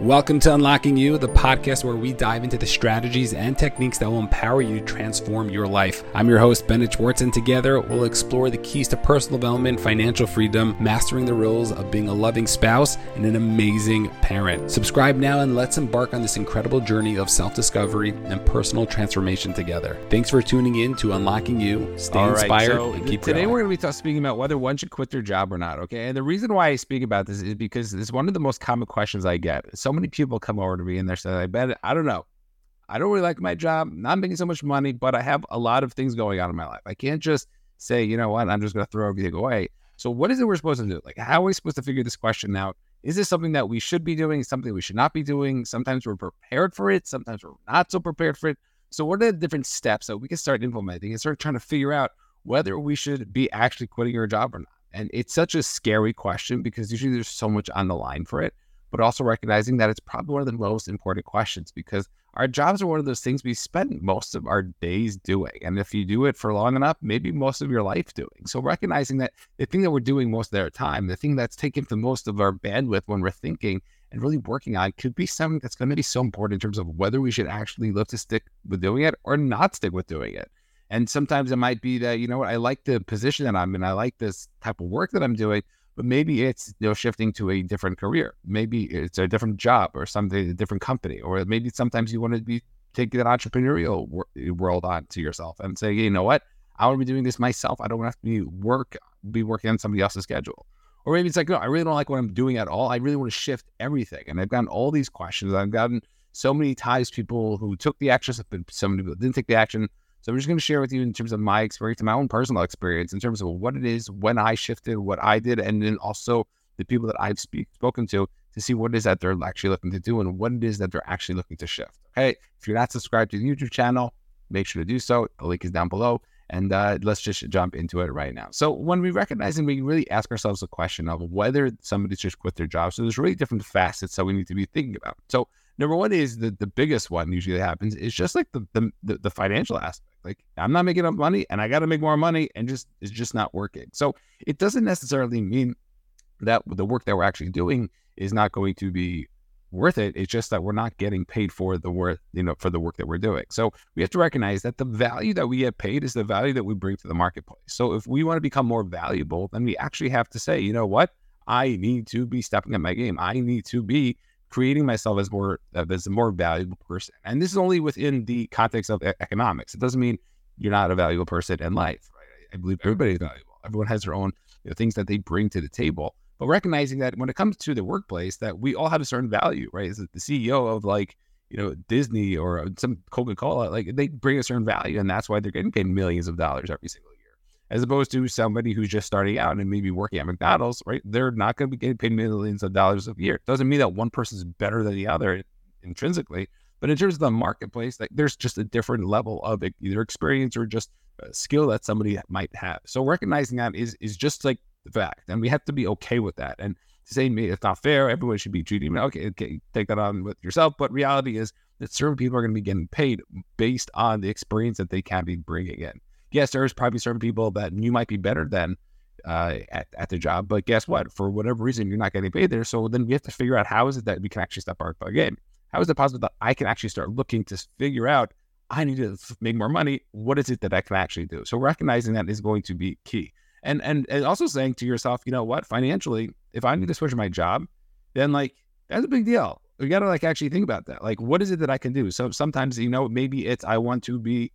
Welcome to Unlocking You, the podcast where we dive into the strategies and techniques that will empower you to transform your life. I'm your host, Bennett Schwartz, and together we'll explore the keys to personal development, financial freedom, mastering the rules of being a loving spouse, and an amazing parent. Subscribe now and let's embark on this incredible journey of self discovery and personal transformation together. Thanks for tuning in to Unlocking You. Stay right, inspired so and keep today growing. we're going to be speaking about whether one should quit their job or not. Okay, and the reason why I speak about this is because it's one of the most common questions I get. So many people come over to me and they're saying, "I bet I don't know, I don't really like my job, not making so much money, but I have a lot of things going on in my life. I can't just say, you know what, I'm just going to throw everything away." So what is it we're supposed to do? Like, how are we supposed to figure this question out? Is this something that we should be doing? Something we should not be doing? Sometimes we're prepared for it. Sometimes we're not so prepared for it. So what are the different steps that we can start implementing and start trying to figure out whether we should be actually quitting our job or not? And it's such a scary question because usually there's so much on the line for it, but also recognizing that it's probably one of the most important questions because our jobs are one of those things we spend most of our days doing. And if you do it for long enough, maybe most of your life doing. So recognizing that the thing that we're doing most of our time, the thing that's taking the most of our bandwidth when we're thinking and really working on could be something that's going to be so important in terms of whether we should actually look to stick with doing it or not stick with doing it. And sometimes it might be that, you know what, I like the position that I'm in, I like this type of work that I'm doing, but maybe it's you know shifting to a different career. Maybe it's a different job or something, a different company, or maybe sometimes you want to be taking that entrepreneurial wor- world on to yourself and say, you know what, I want to be doing this myself. I don't want to have to be work be working on somebody else's schedule. Or maybe it's like, no, I really don't like what I'm doing at all. I really want to shift everything. And I've gotten all these questions. I've gotten so many times people who took the action, so many people didn't take the action. So I'm just going to share with you in terms of my experience my own personal experience in terms of what it is, when I shifted, what I did, and then also the people that I've speak, spoken to to see what it is that they're actually looking to do and what it is that they're actually looking to shift. Okay. If you're not subscribed to the YouTube channel, make sure to do so. The link is down below. And uh, let's just jump into it right now. So when we recognize and we really ask ourselves the question of whether somebody just quit their job. So there's really different facets that we need to be thinking about. So number one is the, the biggest one usually happens is just like the the the financial aspect. Like I'm not making enough money and I got to make more money and just it's just not working. So it doesn't necessarily mean that the work that we're actually doing is not going to be worth it. It's just that we're not getting paid for the worth, you know, for the work that we're doing. So we have to recognize that the value that we get paid is the value that we bring to the marketplace. So if we want to become more valuable, then we actually have to say, you know what? I need to be stepping up my game. I need to be creating myself as more uh, as a more valuable person. And this is only within the context of e- economics. It doesn't mean you're not a valuable person in life. Right? I believe everybody's valuable. Everyone has their own you know, things that they bring to the table. But recognizing that when it comes to the workplace, that we all have a certain value, right? As the CEO of like you know Disney or uh, some Coca Cola, like they bring a certain value, and that's why they're getting paid millions of dollars every single as opposed to somebody who's just starting out and maybe working at McDonald's, right? They're not going to be getting paid millions of dollars a year. Doesn't mean that one person is better than the other intrinsically, but in terms of the marketplace, like there's just a different level of either experience or just a skill that somebody might have. So recognizing that is is just like the fact, and we have to be okay with that. And saying me, it's not fair, everyone should be treating me okay. Okay, take that on with yourself. But reality is that certain people are going to be getting paid based on the experience that they can be bringing in. Yes, there's probably certain people that you might be better than uh, at, at the job, but guess what? For whatever reason, you're not getting paid there. So then we have to figure out how is it that we can actually step our game. How is it possible that I can actually start looking to figure out I need to make more money? What is it that I can actually do? So recognizing that is going to be key and and and also saying to yourself, you know what, financially, if I need to switch my job, then like that's a big deal. We got to like actually think about that. Like, what is it that I can do? So sometimes, you know, maybe it's I want to be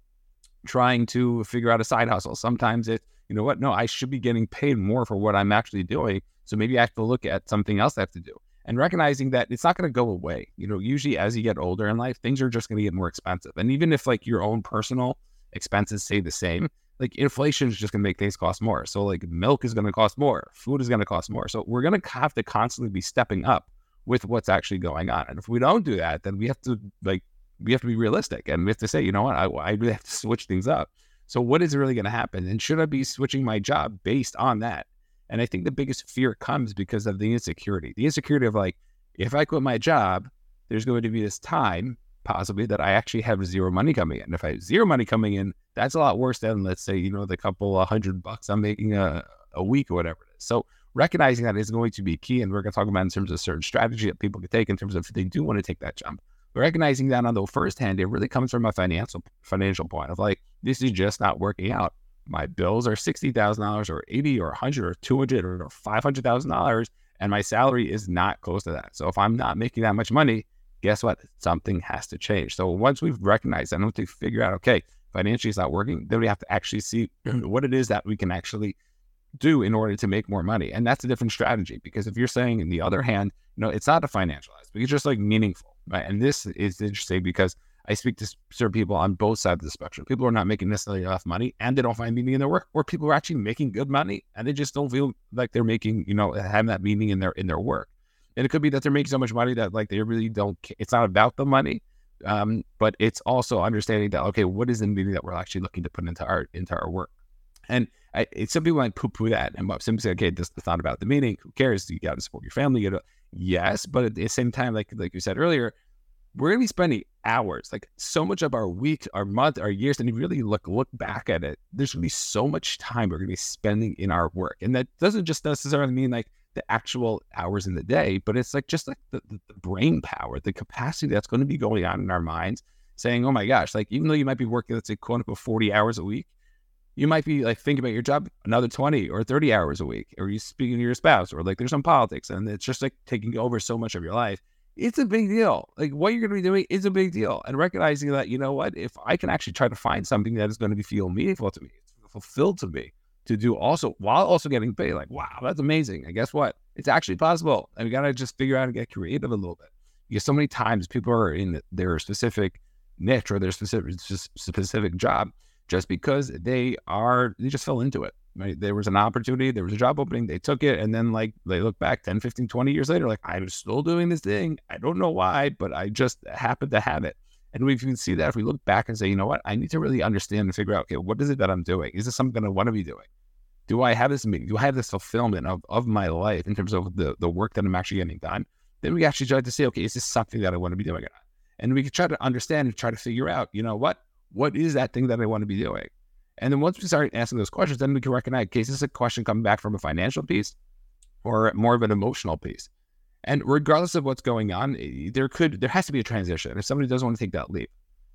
trying to figure out a side hustle. Sometimes it, you know what, no, I should be getting paid more for what I'm actually doing. So maybe I have to look at something else I have to do. And recognizing that it's not going to go away. You know, usually as you get older in life, things are just going to get more expensive. And even if like your own personal expenses stay the same, like inflation is just going to make things cost more. So like milk is going to cost more, food is going to cost more. So we're going to have to constantly be stepping up with what's actually going on. And if we don't do that, then we have to like we have to be realistic and we have to say, you know what, I, I really have to switch things up. So what is really going to happen? And should I be switching my job based on that? And I think the biggest fear comes because of the insecurity. The insecurity of like, if I quit my job, there's going to be this time possibly that I actually have zero money coming in. If I have zero money coming in, that's a lot worse than let's say, you know, the couple hundred bucks I'm making a, a week or whatever it is. So recognizing that is going to be key. And we're going to talk about in terms of certain strategy that people can take in terms of if they do want to take that jump. Recognizing that on the first hand, it really comes from a financial financial point of like, this is just not working out. My bills are sixty thousand dollars or eighty or hundred or two hundred or five hundred thousand dollars, and my salary is not close to that. So if I'm not making that much money, guess what? Something has to change. So once we've recognized that, once we figure out, okay, financially it's not working, then we have to actually see what it is that we can actually do in order to make more money. And that's a different strategy because if you're saying, in the other hand, know, it's not a financial aspect, it's just like meaningful, right? And this is interesting because I speak to certain people on both sides of the spectrum. People are not making necessarily enough money and they don't find meaning in their work, or people are actually making good money and they just don't feel like they're making, you know, having that meaning in their in their work. And it could be that they're making so much money that like they really don't. It's not about the money, um, but it's also understanding that okay, what is the meaning that we're actually looking to put into our into our work. And I, some people might poo poo that and simply say, okay, this is not about the meaning. Who cares? You got to support your family. You gotta, yes, but at the same time, like like you said earlier, we're gonna be spending hours, like so much of our week, our month, our years, and you really look look back at it. There's gonna be so much time we're gonna be spending in our work, and that doesn't just necessarily mean like the actual hours in the day, but it's like just like the, the, the brain power, the capacity that's going to be going on in our minds, saying, "Oh my gosh!" Like even though you might be working, let's say, quote unquote, forty hours a week, you might be like thinking about your job another 20 or 30 hours a week, or you speaking to your spouse, or like there's some politics, and it's just like taking over so much of your life. It's a big deal. Like what you're going to be doing is a big deal. And recognizing that, you know what, if I can actually try to find something that is going to be feel meaningful to me, fulfilled to me, to do also while also getting paid, like, wow, that's amazing. And guess what? It's actually possible. And we got to just figure out and get creative a little bit. Because so many times people are in their specific niche or their specific specific job just because they are they just fell into it right? There was an opportunity there was a job opening they took it and then like they look back 10 15 20 years later like i'm still doing this thing i don't know why but i just happened to have it. And we can see that if we look back and say you know what? I need to really understand and figure out okay what is it that i'm doing? Is this something i want to be doing? Do i have this meaning? Do i have this fulfillment of, of my life in terms of the, the work that i'm actually getting done? Then we actually try to say okay is this something that i want to be doing and we can try to understand and try to figure out you know what what is that thing that I want to be doing? And then once we start asking those questions, then we can recognize, okay, is this a question coming back from a financial piece or more of an emotional piece? And regardless of what's going on, eh, there could, there has to be a transition. If somebody doesn't want to take that leap,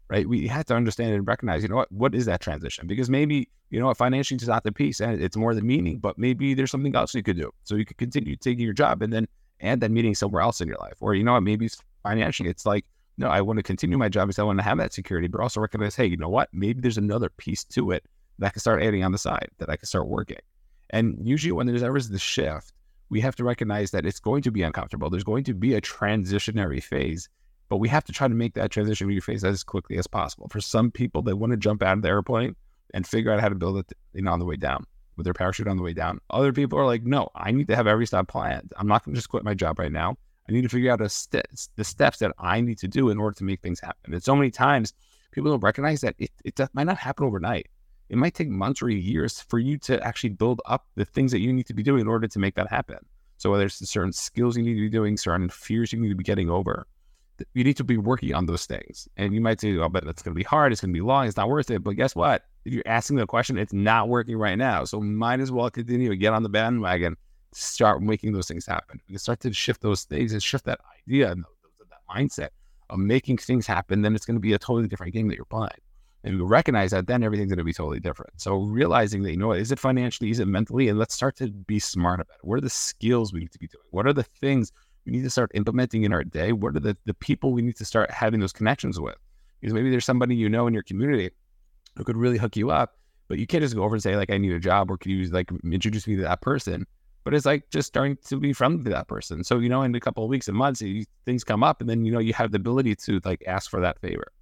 right? We have to understand and recognize, you know what, what is that transition? Because maybe, you know what, financially is not the piece and it's more the meaning, but maybe there's something else you could do. So you could continue taking your job and then add that meaning somewhere else in your life. Or, you know what, maybe financially, it's like, no, I want to continue my job because I want to have that security, but also recognize, hey, you know what? Maybe there's another piece to it that I can start adding on the side that I can start working. And usually, when there's ever the shift, we have to recognize that it's going to be uncomfortable. There's going to be a transitionary phase, but we have to try to make that transitionary phase as quickly as possible. For some people, they want to jump out of the airplane and figure out how to build it, you know, on the way down with their parachute on the way down. Other people are like, no, I need to have every step planned. I'm not going to just quit my job right now. I need to figure out st- the steps that I need to do in order to make things happen. And so many times people don't recognize that it, it might not happen overnight. It might take months or years for you to actually build up the things that you need to be doing in order to make that happen. So whether it's certain skills you need to be doing, certain fears you need to be getting over, you need to be working on those things. And you might say, oh, but that's going to be hard. It's going to be long. It's not worth it. But guess what? If you're asking the question, it's not working right now. So might as well continue to get on the bandwagon start making those things happen. We can start to shift those things and shift that idea and that mindset of making things happen. Then it's going to be a totally different game that you're playing. And we recognize that, then everything's going to be totally different. So realizing that, you know is it financially, is it mentally? And let's start to be smart about it. What are the skills we need to be doing? What are the things we need to start implementing in our day? What are the, the people we need to start having those connections with? Because maybe there's somebody you know in your community who could really hook you up, but you can't just go over and say, like, I need a job or can you like introduce me to that person? But it's like just starting to be friendly to that person. So, you know, in a couple of weeks and months, things come up and then, you know, you have the ability to like ask for that favor.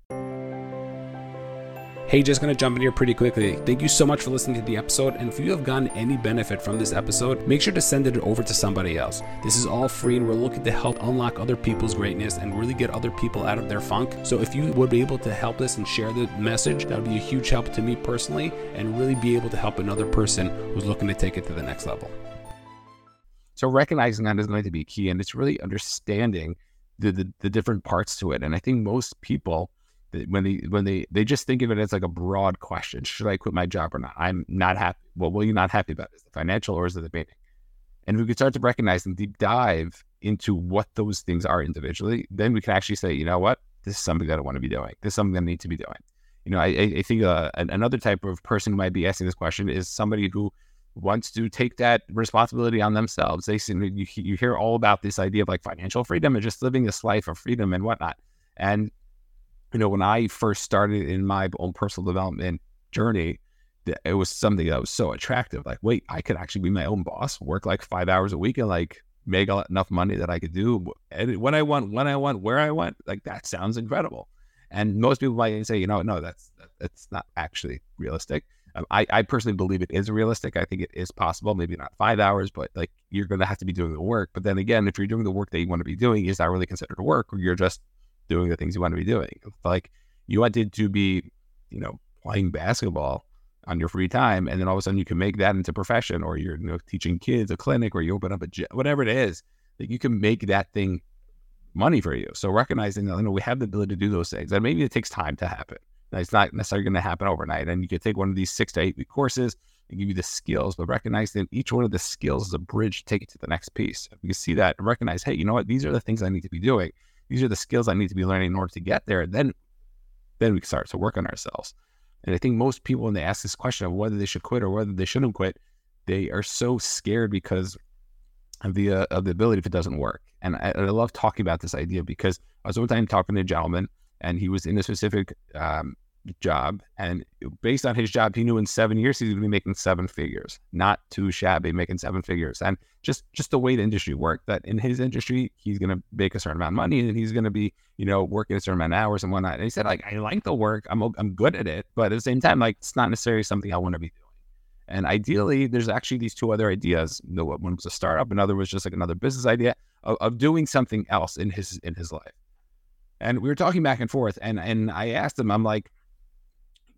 Hey, just gonna jump in here pretty quickly. Thank you so much for listening to the episode. And if you have gotten any benefit from this episode, make sure to send it over to somebody else. This is all free, and we're looking to help unlock other people's greatness and really get other people out of their funk. So if you would be able to help us and share the message, that would be a huge help to me personally, and really be able to help another person who's looking to take it to the next level. So recognizing that is going to be key, and it's really understanding the, the, the different parts to it. And I think most people when they when they they just think of it as like a broad question: Should I quit my job or not? I'm not happy. Well, what are you not happy about? Is it financial or is it the meaning? And if we could start to recognize and deep dive into what those things are individually, then we can actually say, you know what, this is something that I want to be doing. This is something I need to be doing. You know, I, I think uh, another type of person who might be asking this question is somebody who wants to take that responsibility on themselves. They you, you hear all about this idea of like financial freedom and just living this life of freedom and whatnot. And you know, when I first started in my own personal development journey, it was something that was so attractive. Like, wait, I could actually be my own boss, work like five hours a week, and like make enough money that I could do when I want, when I want, where I want. Like that sounds incredible. And most people might say, you know, no, that's that's not actually realistic. Um, I, I personally believe it is realistic. I think it is possible. Maybe not five hours, but like you're going to have to be doing the work. But then again, if you're doing the work that you want to be doing, is that really considered work, or you're just doing the things you want to be doing? Like you wanted to be, you know, playing basketball on your free time, and then all of a sudden you can make that into profession, or you're you know, teaching kids a clinic, or you open up a gym, whatever it is, that you can make that thing money for you. So recognizing that you know we have the ability to do those things, and maybe it takes time to happen. It's not necessarily going to happen overnight. And you could take one of these six to eight week courses and give you the skills, but recognize that each one of the skills is a bridge to take it to the next piece. If you can see that and recognize, hey, you know what? These are the things I need to be doing. These are the skills I need to be learning in order to get there. Then, then we can start to work on ourselves. And I think most people, when they ask this question of whether they should quit or whether they shouldn't quit, they are so scared because of the uh, of the ability if it doesn't work. And I, I, love talking about this idea because I was one time talking to a gentleman, and he was in a specific um, job, and based on his job, he knew in seven years he's going to be making seven figures, not too shabby, making seven figures. And just just the way the industry worked, that in his industry he's going to make a certain amount of money, and he's going to be you know working a certain amount of hours and whatnot. And he said like I like the work, I'm I'm good at it, but at the same time like it's not necessarily something I want to be doing. And ideally, there's actually these two other ideas. One was a startup, another was just like another business idea of, of doing something else in his in his life. And we were talking back and forth, and and I asked him, I'm like,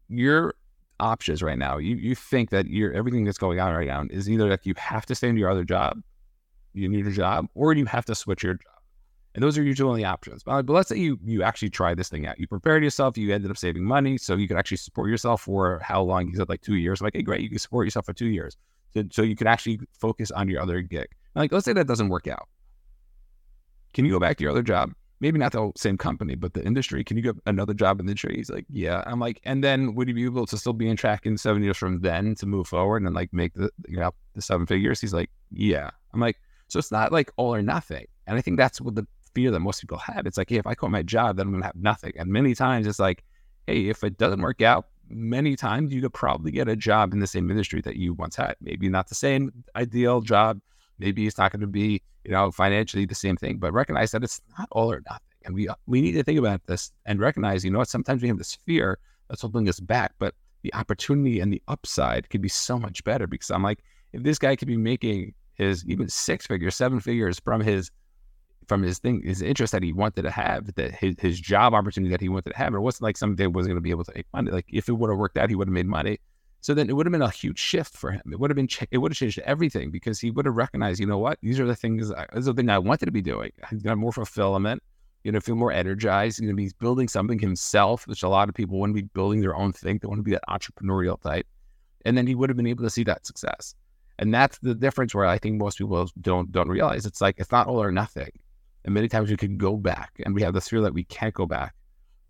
your options right now, you you think that your everything that's going on right now is either like you have to stay in your other job, you need a job, or you have to switch your job. And those are usually only options. But, but let's say you you actually try this thing out. You prepared yourself. You ended up saving money, so you could actually support yourself for how long? He said like two years. I'm like, hey, great, you can support yourself for two years, so, so you can actually focus on your other gig. like, let's say that doesn't work out. Can you go back to your other job? Maybe not the same company, but the industry. Can you get another job in the industry? He's like, yeah. I'm like, and then would you be able to still be in track in seven years from then to move forward and like make the you know the seven figures? He's like, yeah. I'm like, so it's not like all or nothing. And I think that's what the fear that most people have. It's like, hey, if I quit my job, then I'm to have nothing. And many times it's like, hey, if it doesn't work out, many times you could probably get a job in the same industry that you once had. Maybe not the same ideal job. Maybe it's not going to be, you know, financially the same thing, but recognize that it's not all or nothing. And we we need to think about this and recognize, you know what, sometimes we have this fear that's holding us back, but the opportunity and the upside could be so much better because I'm like, if this guy could be making his even six figures, seven figures from his from his thing, his interest that he wanted to have, that his, his job opportunity that he wanted to have, it wasn't like something that wasn't going to be able to make money. Like if it would have worked out, he would have made money. So then it would have been a huge shift for him. It would have been, it would have changed everything because he would have recognized, you know what, these are the things, these are the thing I wanted to be doing. He's got more fulfillment, you know, feel more energized. You know, he's building something himself, which a lot of people want to be building their own thing. They want to be that entrepreneurial type. And then he would have been able to see that success. And that's the difference where I think most people don't don't realize. It's like it's not all or nothing. And many times we can go back and we have this fear that we can't go back.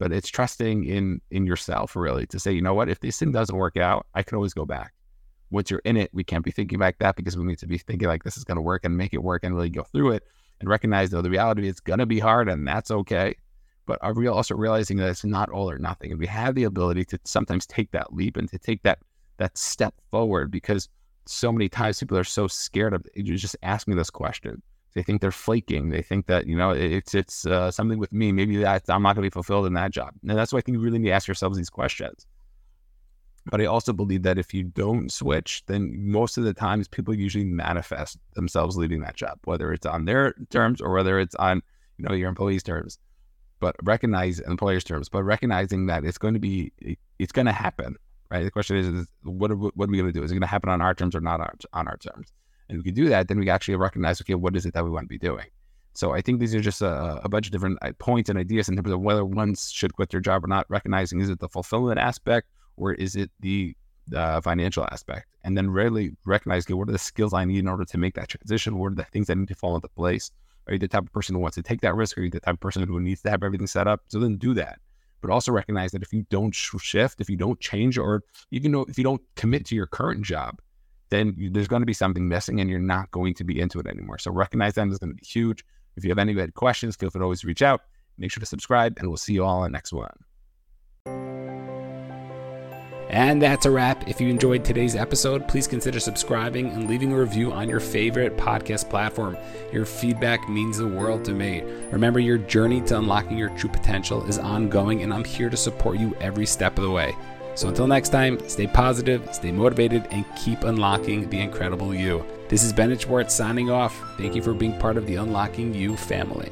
But it's trusting in in yourself really to say, you know what, if this thing doesn't work out, I can always go back. Once you're in it, we can't be thinking like that because we need to be thinking like this is gonna work and make it work and really go through it and recognize though the reality is gonna be hard and that's okay. But are we also realizing that it's not all or nothing? And we have the ability to sometimes take that leap and to take that that step forward because so many times people are so scared of you just asking this question they think they're flaking. They think that you know it's it's uh, something with me. Maybe that I'm not going to be fulfilled in that job. And that's why I think you really need to ask yourselves these questions. But I also believe that if you don't switch, then most of the times people usually manifest themselves leaving that job, whether it's on their terms or whether it's on you know your employees' terms. But recognize employers' terms, but recognizing that it's going to be it's going to happen, right? The question is, is what are, what are we going to do? Is it going to happen on our terms or not on our terms? And we can do that, then we actually recognize, okay, what is it that we want to be doing? So I think these are just a, a, bunch of different uh, points and ideas in terms of whether one should quit their job or not. Recognizing is it the fulfillment aspect or is it the uh, financial aspect, and then really recognize okay, what are the skills I need in order to make that transition? What are the things that need to fall into place? Are you the type of person who wants to take that risk? Are you the type of person who needs to have everything set up? So then do that. But also recognize that if you don't shift, if you don't change, or even though if you don't commit to your current job, then there's going to be something missing and you're not going to be into it anymore. So recognize that is going to be huge. If you have any questions, feel free to always reach out. Make sure to subscribe, and we'll see you all in the next one. And that's a wrap. If you enjoyed today's episode, please consider subscribing and leaving a review on your favorite podcast platform. Your feedback means the world to me. Remember, your journey to unlocking your true potential is ongoing, and I'm here to support you every step of the way. So until next time, stay positive, stay motivated, and keep unlocking the incredible you. This is Bennett Schwartz signing off. Thank you for being part of the Unlocking You family.